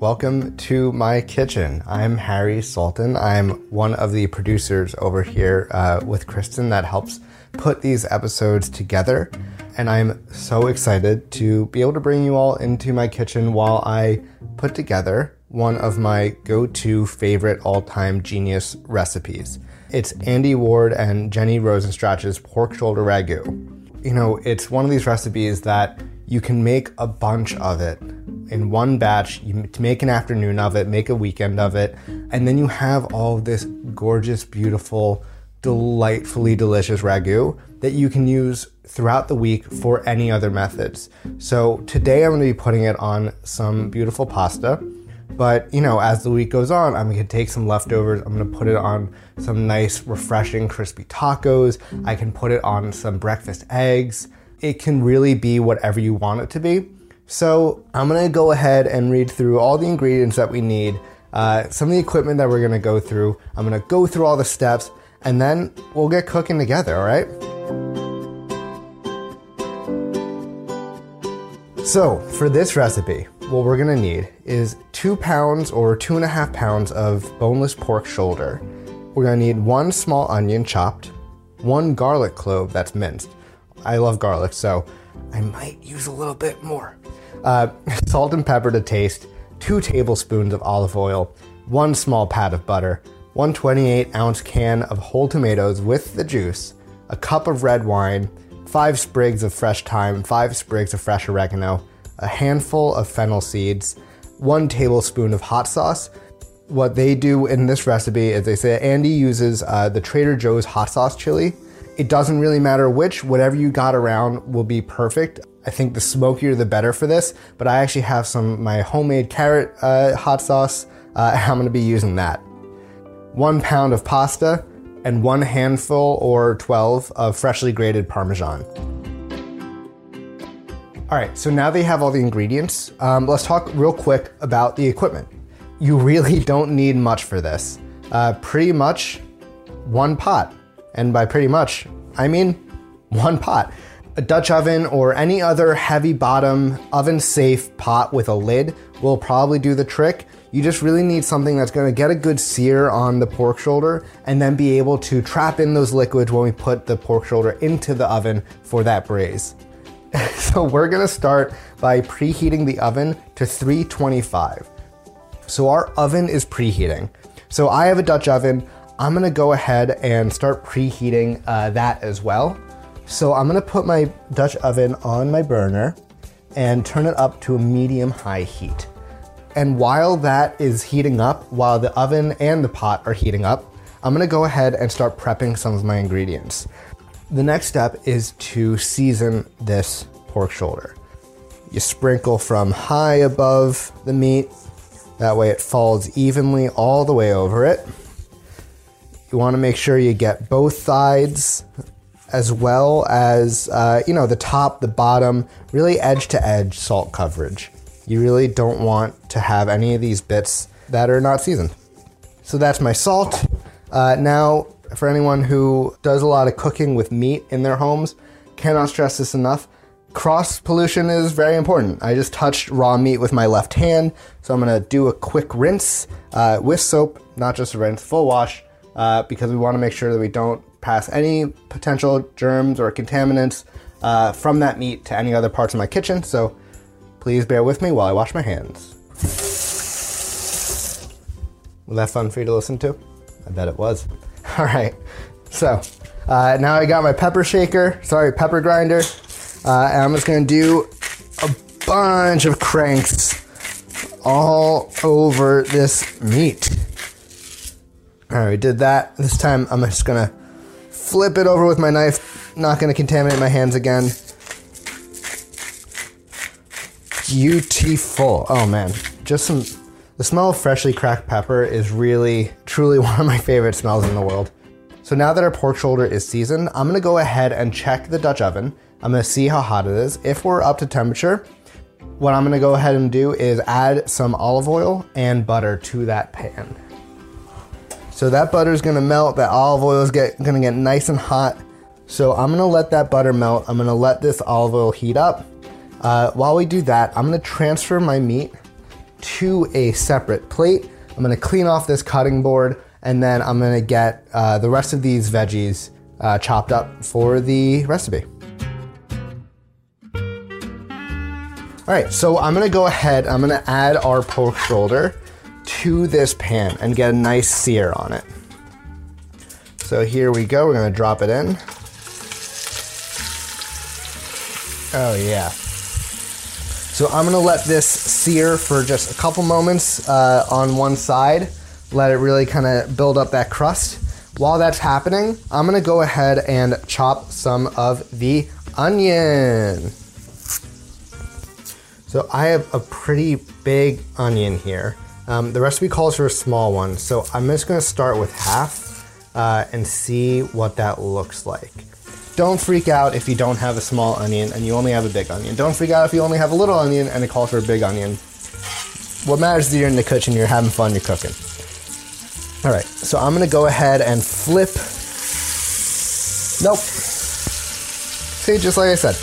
Welcome to my kitchen. I'm Harry Sultan. I'm one of the producers over here uh, with Kristen that helps put these episodes together. And I'm so excited to be able to bring you all into my kitchen while I put together one of my go to favorite all time genius recipes. It's Andy Ward and Jenny Rosenstrach's pork shoulder ragu. You know, it's one of these recipes that you can make a bunch of it in one batch. You make an afternoon of it, make a weekend of it, and then you have all this gorgeous, beautiful, delightfully delicious ragu that you can use throughout the week for any other methods. So today I'm going to be putting it on some beautiful pasta. But you know, as the week goes on, I'm gonna take some leftovers. I'm gonna put it on some nice, refreshing, crispy tacos. I can put it on some breakfast eggs. It can really be whatever you want it to be. So I'm gonna go ahead and read through all the ingredients that we need, uh, some of the equipment that we're gonna go through. I'm gonna go through all the steps, and then we'll get cooking together. All right. So, for this recipe, what we're gonna need is two pounds or two and a half pounds of boneless pork shoulder. We're gonna need one small onion chopped, one garlic clove that's minced. I love garlic, so I might use a little bit more. Uh, salt and pepper to taste, two tablespoons of olive oil, one small pat of butter, one 28 ounce can of whole tomatoes with the juice, a cup of red wine, five sprigs of fresh thyme, five sprigs of fresh oregano, a handful of fennel seeds, one tablespoon of hot sauce. What they do in this recipe is they say Andy uses uh, the Trader Joe's hot sauce chili. It doesn't really matter which, whatever you got around will be perfect. I think the smokier the better for this, but I actually have some my homemade carrot uh, hot sauce. Uh, I'm to be using that. One pound of pasta and one handful or 12 of freshly grated Parmesan. All right, so now they have all the ingredients. Um, let's talk real quick about the equipment. You really don't need much for this. Uh, pretty much one pot. And by pretty much, I mean one pot. A Dutch oven or any other heavy bottom, oven safe pot with a lid will probably do the trick. You just really need something that's gonna get a good sear on the pork shoulder and then be able to trap in those liquids when we put the pork shoulder into the oven for that braise. so we're gonna start by preheating the oven to 325. So our oven is preheating. So I have a Dutch oven. I'm gonna go ahead and start preheating uh, that as well. So I'm gonna put my Dutch oven on my burner and turn it up to a medium high heat. And while that is heating up, while the oven and the pot are heating up, I'm gonna go ahead and start prepping some of my ingredients. The next step is to season this pork shoulder. You sprinkle from high above the meat, that way it falls evenly all the way over it. You wanna make sure you get both sides as well as, uh, you know, the top, the bottom, really edge to edge salt coverage. You really don't want to have any of these bits that are not seasoned. So that's my salt. Uh, now, for anyone who does a lot of cooking with meat in their homes, cannot stress this enough. Cross pollution is very important. I just touched raw meat with my left hand, so I'm gonna do a quick rinse uh, with soap, not just a rinse, full wash, uh, because we wanna make sure that we don't pass any potential germs or contaminants uh, from that meat to any other parts of my kitchen. So please bear with me while I wash my hands. Was that fun for you to listen to? I bet it was. All right. So uh, now I got my pepper shaker, sorry, pepper grinder, uh, and I'm just gonna do a bunch of cranks all over this meat. All right, we did that. This time I'm just gonna flip it over with my knife, not gonna contaminate my hands again. Beautiful. Oh man, just some. The smell of freshly cracked pepper is really, truly one of my favorite smells in the world. So now that our pork shoulder is seasoned, I'm gonna go ahead and check the Dutch oven. I'm gonna see how hot it is. If we're up to temperature, what I'm gonna go ahead and do is add some olive oil and butter to that pan. So that butter is gonna melt, that olive oil is gonna get nice and hot. So I'm gonna let that butter melt. I'm gonna let this olive oil heat up. Uh, while we do that, I'm gonna transfer my meat to a separate plate. I'm gonna clean off this cutting board and then I'm gonna get uh, the rest of these veggies uh, chopped up for the recipe. All right, so I'm gonna go ahead, I'm gonna add our pork shoulder to this pan and get a nice sear on it. So here we go, we're gonna drop it in. Oh yeah. So I'm gonna let this sear for just a couple moments uh, on one side, let it really kind of build up that crust. While that's happening, I'm gonna go ahead and chop some of the onion. So I have a pretty big onion here. Um, the recipe calls for a small one, so I'm just gonna start with half uh, and see what that looks like. Don't freak out if you don't have a small onion and you only have a big onion. Don't freak out if you only have a little onion and it calls for a big onion. What matters is you're in the kitchen, you're having fun, you're cooking. All right, so I'm gonna go ahead and flip. Nope. See, just like I said,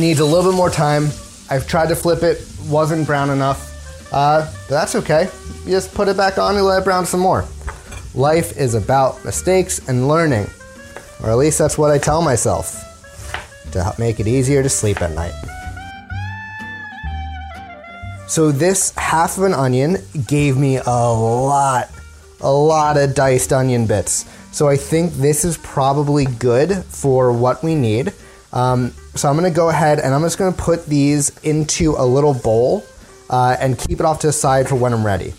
needs a little bit more time. I've tried to flip it, wasn't brown enough. Uh, that's okay. You just put it back on and let it brown some more. Life is about mistakes and learning. Or at least that's what I tell myself to help make it easier to sleep at night. So, this half of an onion gave me a lot, a lot of diced onion bits. So, I think this is probably good for what we need. Um, so, I'm gonna go ahead and I'm just gonna put these into a little bowl uh, and keep it off to the side for when I'm ready.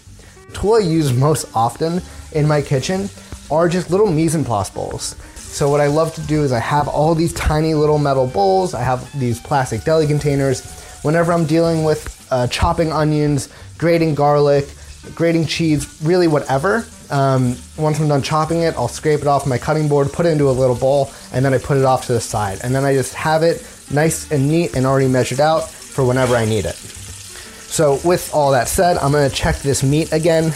The tool I use most often in my kitchen are just little mise en place bowls. So what I love to do is I have all these tiny little metal bowls. I have these plastic deli containers. Whenever I'm dealing with uh, chopping onions, grating garlic, grating cheese, really whatever. Um, once I'm done chopping it, I'll scrape it off my cutting board, put it into a little bowl, and then I put it off to the side. And then I just have it nice and neat and already measured out for whenever I need it. So with all that said, I'm gonna check this meat again.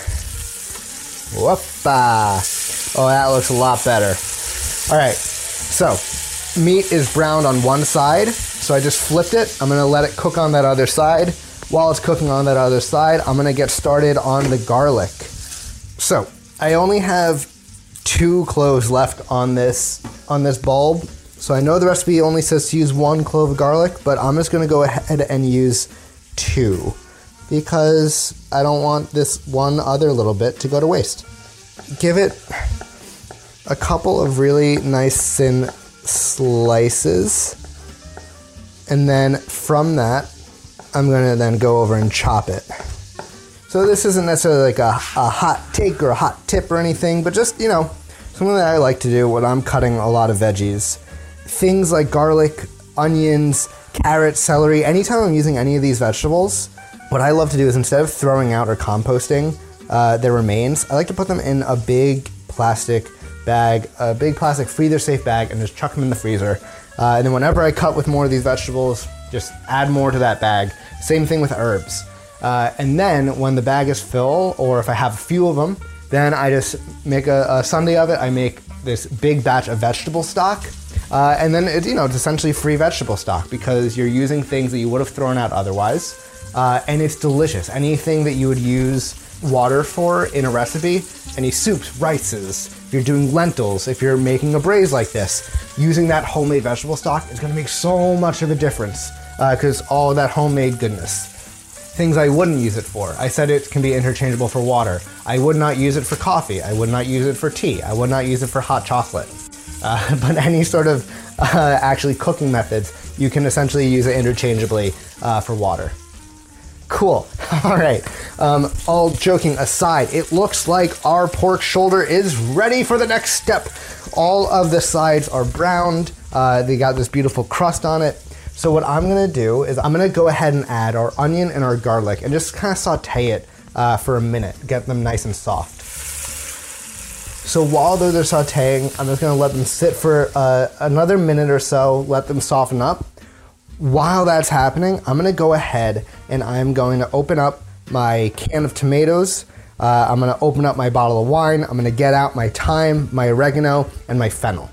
Whoopa! Oh, that looks a lot better. All right, so meat is browned on one side, so I just flipped it. I'm gonna let it cook on that other side. While it's cooking on that other side, I'm gonna get started on the garlic. So I only have two cloves left on this on this bulb. So I know the recipe only says to use one clove of garlic, but I'm just gonna go ahead and use two because I don't want this one other little bit to go to waste. Give it a couple of really nice thin slices. And then from that, I'm gonna then go over and chop it. So this isn't necessarily like a, a hot take or a hot tip or anything, but just, you know, something that I like to do when I'm cutting a lot of veggies. Things like garlic, onions, carrots, celery, anytime I'm using any of these vegetables, what I love to do is instead of throwing out or composting uh, their remains, I like to put them in a big plastic bag, a big plastic freezer safe bag, and just chuck them in the freezer. Uh, and then whenever I cut with more of these vegetables, just add more to that bag. Same thing with herbs. Uh, and then when the bag is full, or if I have a few of them, then I just make a, a Sunday of it. I make this big batch of vegetable stock. Uh, and then it's, you know, it's essentially free vegetable stock because you're using things that you would have thrown out otherwise. Uh, and it's delicious. Anything that you would use water for in a recipe, any soups, rices, if you're doing lentils, if you're making a braise like this, using that homemade vegetable stock is gonna make so much of a difference because all that homemade goodness. Things I wouldn't use it for. I said it can be interchangeable for water. I would not use it for coffee. I would not use it for tea. I would not use it for hot chocolate. Uh, but any sort of uh, actually cooking methods, you can essentially use it interchangeably uh, for water. Cool. All right. Um, all joking aside, it looks like our pork shoulder is ready for the next step. All of the sides are browned. Uh, they got this beautiful crust on it. So what I'm gonna do is I'm gonna go ahead and add our onion and our garlic and just kind of saute it uh, for a minute, get them nice and soft. So while they're sauteing, I'm just gonna let them sit for uh, another minute or so, let them soften up. While that's happening, I'm gonna go ahead and I'm going to open up my can of tomatoes. Uh, I'm gonna open up my bottle of wine. I'm gonna get out my thyme, my oregano, and my fennel.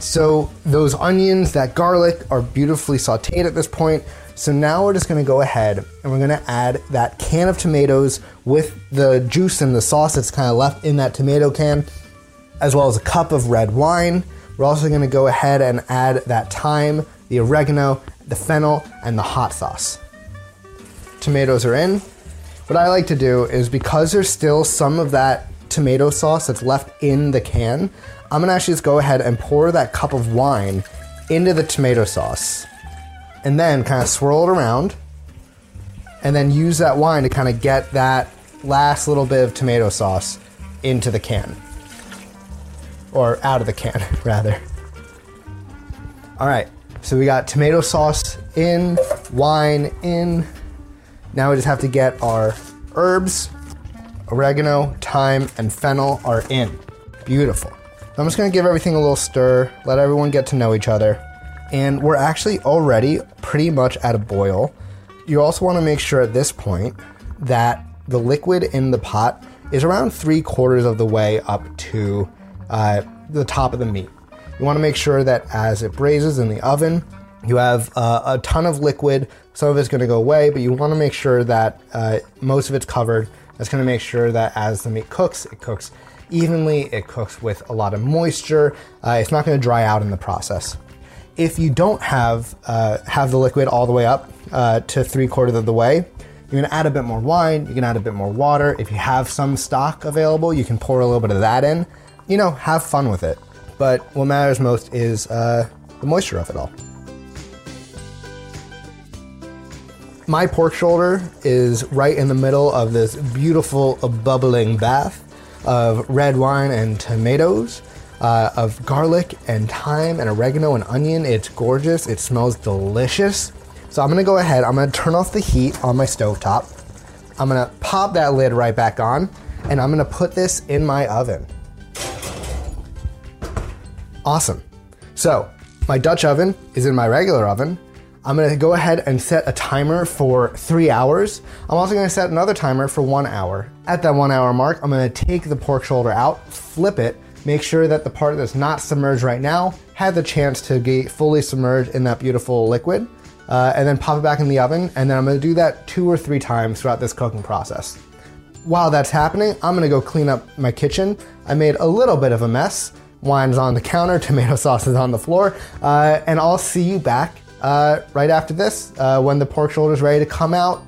So those onions, that garlic are beautifully sauteed at this point. So now we're just gonna go ahead and we're gonna add that can of tomatoes with the juice and the sauce that's kind of left in that tomato can, as well as a cup of red wine. We're also gonna go ahead and add that thyme, the oregano, the fennel, and the hot sauce. Tomatoes are in. What I like to do is because there's still some of that tomato sauce that's left in the can, I'm gonna actually just go ahead and pour that cup of wine into the tomato sauce and then kind of swirl it around and then use that wine to kind of get that last little bit of tomato sauce into the can or out of the can rather. All right, so we got tomato sauce in, wine in. Now we just have to get our herbs, oregano, thyme, and fennel are in. Beautiful. I'm just gonna give everything a little stir, let everyone get to know each other. And we're actually already pretty much at a boil. You also wanna make sure at this point that the liquid in the pot is around three quarters of the way up to uh, the top of the meat. You wanna make sure that as it braises in the oven, you have uh, a ton of liquid. Some of it's going to go away, but you want to make sure that uh, most of it's covered. That's going to make sure that as the meat cooks, it cooks evenly. It cooks with a lot of moisture. Uh, it's not going to dry out in the process. If you don't have uh, have the liquid all the way up uh, to three quarters of the way, you're to add a bit more wine. You can add a bit more water. If you have some stock available, you can pour a little bit of that in. You know, have fun with it. But what matters most is uh, the moisture of it all. My pork shoulder is right in the middle of this beautiful bubbling bath of red wine and tomatoes, uh, of garlic and thyme and oregano and onion. It's gorgeous. It smells delicious. So I'm gonna go ahead, I'm gonna turn off the heat on my stovetop. I'm gonna pop that lid right back on, and I'm gonna put this in my oven. Awesome. So my Dutch oven is in my regular oven. I'm gonna go ahead and set a timer for three hours. I'm also gonna set another timer for one hour. At that one hour mark, I'm gonna take the pork shoulder out, flip it, make sure that the part that's not submerged right now had the chance to get fully submerged in that beautiful liquid, uh, and then pop it back in the oven. And then I'm gonna do that two or three times throughout this cooking process. While that's happening, I'm gonna go clean up my kitchen. I made a little bit of a mess. Wine's on the counter, tomato sauce is on the floor, uh, and I'll see you back uh, right after this uh, when the pork shoulder is ready to come out.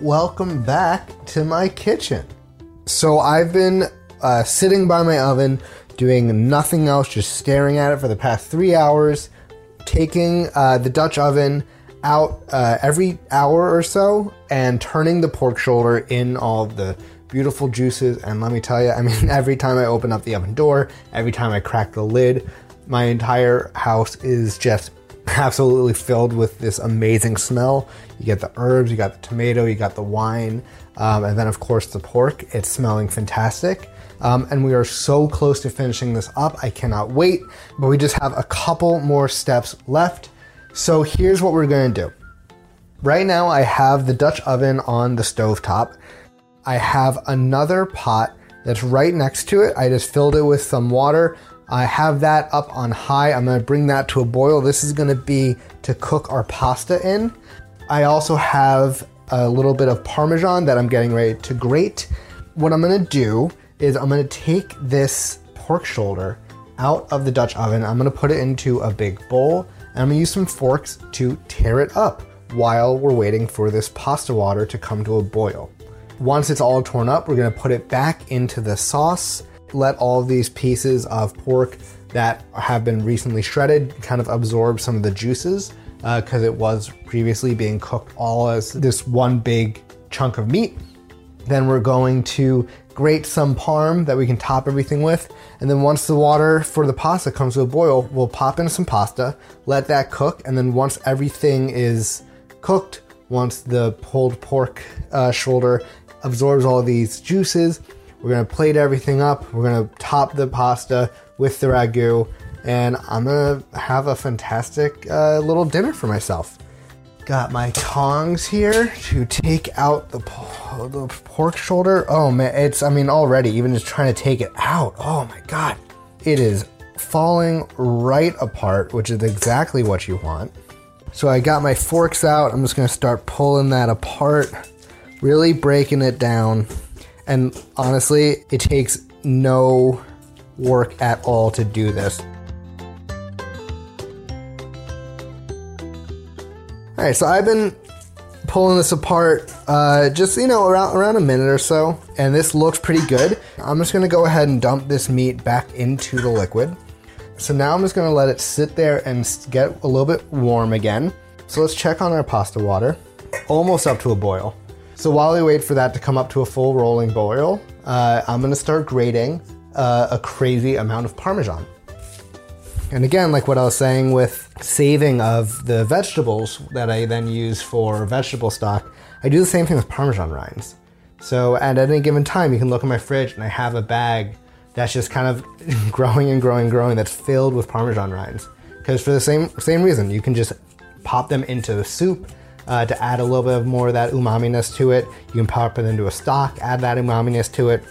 Welcome back to my kitchen. So I've been uh, sitting by my oven doing nothing else, just staring at it for the past three hours, taking uh, the Dutch oven out uh, every hour or so and turning the pork shoulder in all the beautiful juices. And let me tell you, I mean, every time I open up the oven door, every time I crack the lid, my entire house is just absolutely filled with this amazing smell. You get the herbs, you got the tomato, you got the wine, um, and then of course the pork. It's smelling fantastic. Um, and we are so close to finishing this up. I cannot wait, but we just have a couple more steps left. So here's what we're gonna do. Right now, I have the Dutch oven on the stove top. I have another pot that's right next to it. I just filled it with some water. I have that up on high. I'm gonna bring that to a boil. This is gonna be to cook our pasta in. I also have a little bit of Parmesan that I'm getting ready to grate. What I'm gonna do is I'm gonna take this pork shoulder out of the Dutch oven. I'm gonna put it into a big bowl and I'm gonna use some forks to tear it up while we're waiting for this pasta water to come to a boil. Once it's all torn up, we're gonna put it back into the sauce, let all these pieces of pork that have been recently shredded kind of absorb some of the juices because uh, it was previously being cooked all as this one big chunk of meat. Then we're going to grate some parm that we can top everything with. And then once the water for the pasta comes to a boil, we'll pop in some pasta, let that cook. And then once everything is cooked, once the pulled pork uh, shoulder absorbs all these juices, we're gonna plate everything up. We're gonna top the pasta with the ragu. And I'm gonna have a fantastic uh, little dinner for myself. Got my tongs here to take out the, the pork shoulder. Oh man, it's, I mean, already, even just trying to take it out. Oh my God. It is falling right apart, which is exactly what you want. So I got my forks out. I'm just gonna start pulling that apart, really breaking it down. And honestly, it takes no work at all to do this. All right, so I've been pulling this apart uh, just you know around around a minute or so, and this looks pretty good. I'm just gonna go ahead and dump this meat back into the liquid. So now I'm just gonna let it sit there and get a little bit warm again. So let's check on our pasta water. Almost up to a boil. So while we wait for that to come up to a full rolling boil, uh, I'm gonna start grating uh, a crazy amount of Parmesan. And again, like what I was saying with saving of the vegetables that I then use for vegetable stock, I do the same thing with Parmesan rinds. So at any given time, you can look in my fridge and I have a bag that's just kind of growing and growing and growing that's filled with Parmesan rinds. Because for the same same reason, you can just pop them into the soup uh, to add a little bit of more of that umaminess to it. You can pop it into a stock, add that umaminess to it.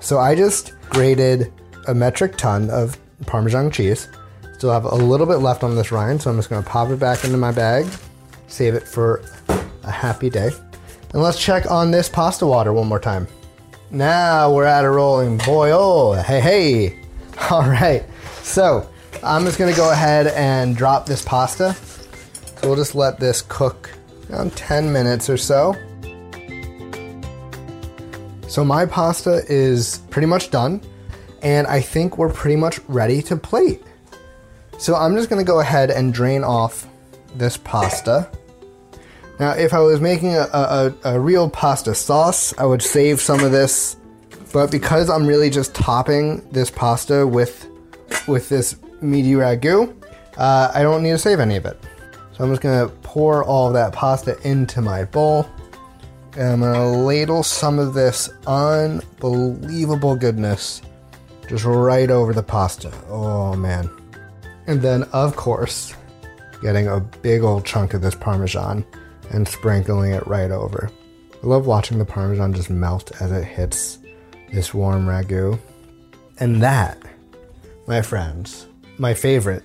So I just grated a metric ton of Parmesan cheese. Still have a little bit left on this rind, so I'm just gonna pop it back into my bag, save it for a happy day. And let's check on this pasta water one more time. Now we're at a rolling boil. Oh, hey, hey. All right. So I'm just gonna go ahead and drop this pasta. So we'll just let this cook around 10 minutes or so. So my pasta is pretty much done and I think we're pretty much ready to plate. So I'm just gonna go ahead and drain off this pasta. Now, if I was making a, a, a, real pasta sauce, I would save some of this. But because I'm really just topping this pasta with with this meaty ragu, uh, I don't need to save any of it. So I'm just gonna pour all of that pasta into my bowl. And I'm gonna ladle some of this unbelievable goodness just right over the pasta. Oh man. And then, of course, getting a big old chunk of this Parmesan and sprinkling it right over. I love watching the Parmesan just melt as it hits this warm ragu. And that, my friends, my favorite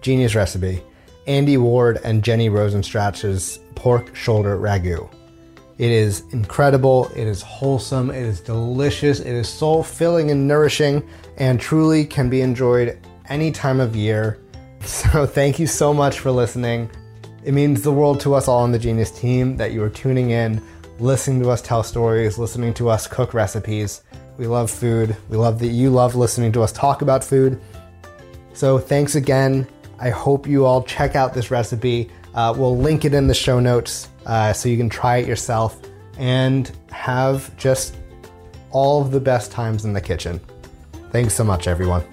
genius recipe, Andy Ward and Jenny Rosenstrach's pork shoulder ragu. It is incredible, it is wholesome, it is delicious, it is soul filling and nourishing, and truly can be enjoyed any time of year. So, thank you so much for listening. It means the world to us all on the Genius team that you are tuning in, listening to us tell stories, listening to us cook recipes. We love food. We love that you love listening to us talk about food. So, thanks again. I hope you all check out this recipe. Uh, we'll link it in the show notes uh, so you can try it yourself and have just all of the best times in the kitchen. Thanks so much, everyone.